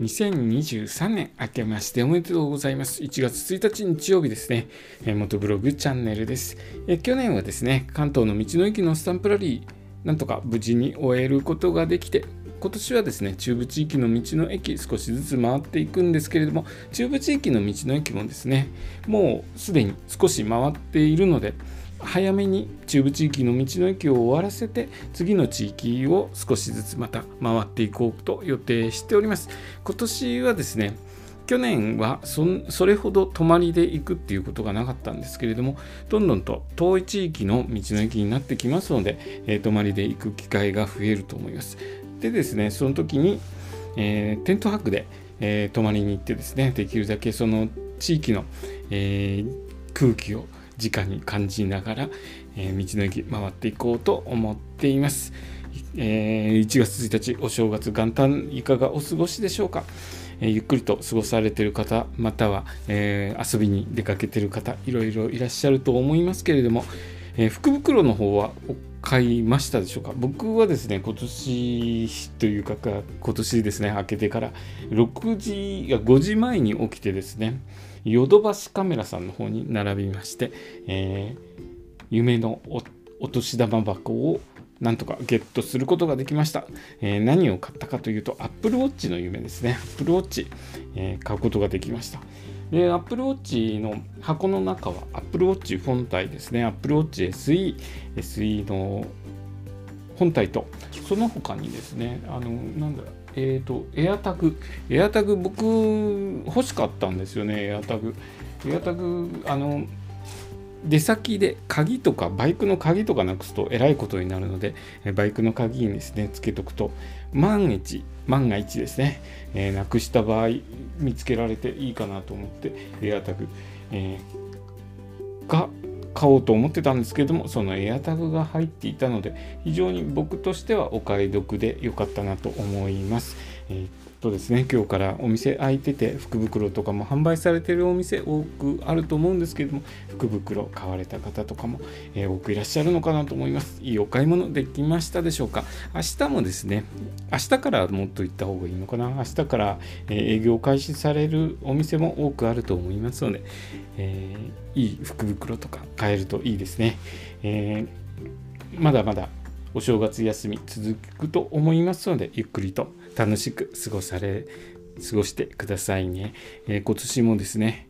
2023年明けましておめでとうございます。1月1日日曜日ですね。え元ブログチャンネルです、え。去年はですね、関東の道の駅のスタンプラリー、なんとか無事に終えることができて、今年はですね、中部地域の道の駅少しずつ回っていくんですけれども、中部地域の道の駅もですね、もうすでに少し回っているので、早めに中部地域の道の駅を終わらせて次の地域を少しずつまた回っていこうと予定しております。今年はですね去年はそれほど泊まりで行くっていうことがなかったんですけれどもどんどんと遠い地域の道の駅になってきますので、えー、泊まりで行く機会が増えると思います。でですねその時に、えー、テント泊で、えー、泊まりに行ってですねできるだけその地域の、え空気を直に感じながら、えー、道の駅回っていこうと思っています。えー、1月1日お正月元旦いかがお過ごしでしょうか、えー、ゆっくりと過ごされている方または、えー、遊びに出かけている方いろいろいらっしゃると思いますけれども、え福袋の方は買いましたでしょうか？僕はですね今年というか今年ですね明けてから6時や5時前に起きてですねヨドバシカメラさんの方に並びまして、えー、夢のお年玉箱をなんとかゲットすることができました。えー、何を買ったかというと、Apple Watch の夢ですね。Apple Watch、えー、買うことができました。で、Apple Watch の箱の中は Apple Watch 本体ですね。Apple Watch SE、SE の本体と、その他にですね、あの、なんだろう、えっ、ー、と、エアタグ。エアタグ、僕、欲しかったんですよね、エアタグ。エアタグ、あの、出先で鍵とかバイクの鍵とかなくすとえらいことになるのでバイクの鍵にですねつけとくと万一万が一ですね、えー、なくした場合見つけられていいかなと思ってエアタグ、えー、が買おうと思ってたんですけどもそのエアタグが入っていたので非常に僕としてはお買い得で良かったなと思います。えーとですね今日からお店開いてて福袋とかも販売されてるお店多くあると思うんですけれども福袋買われた方とかも、えー、多くいらっしゃるのかなと思います。いいお買い物できましたでしょうか。明日もですね明日からもっと行った方がいいのかな。明日から、え、営業開始されるお店も多くあると思いますので、えー、いい福袋とか買えるといいですね、えまだまだお正月休み続くと思いますのでゆっくりと楽しく過ごされ過ごしてくださいね、えー、今年もですね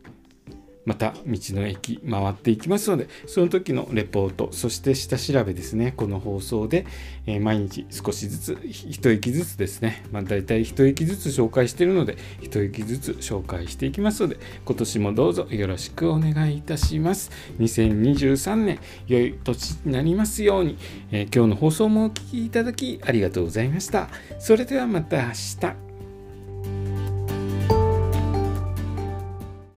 また道の駅回っていきますのでその時のレポートそして下調べですね。この放送で、え、毎日少しずつ一息ずつですね、まあ、大体一息ずつ紹介しているので一息ずつ紹介していきますので今年もどうぞよろしくお願いいたします。2023年良い年になりますように、え、今日の放送もお聴きいただきありがとうございました。それではまた明日。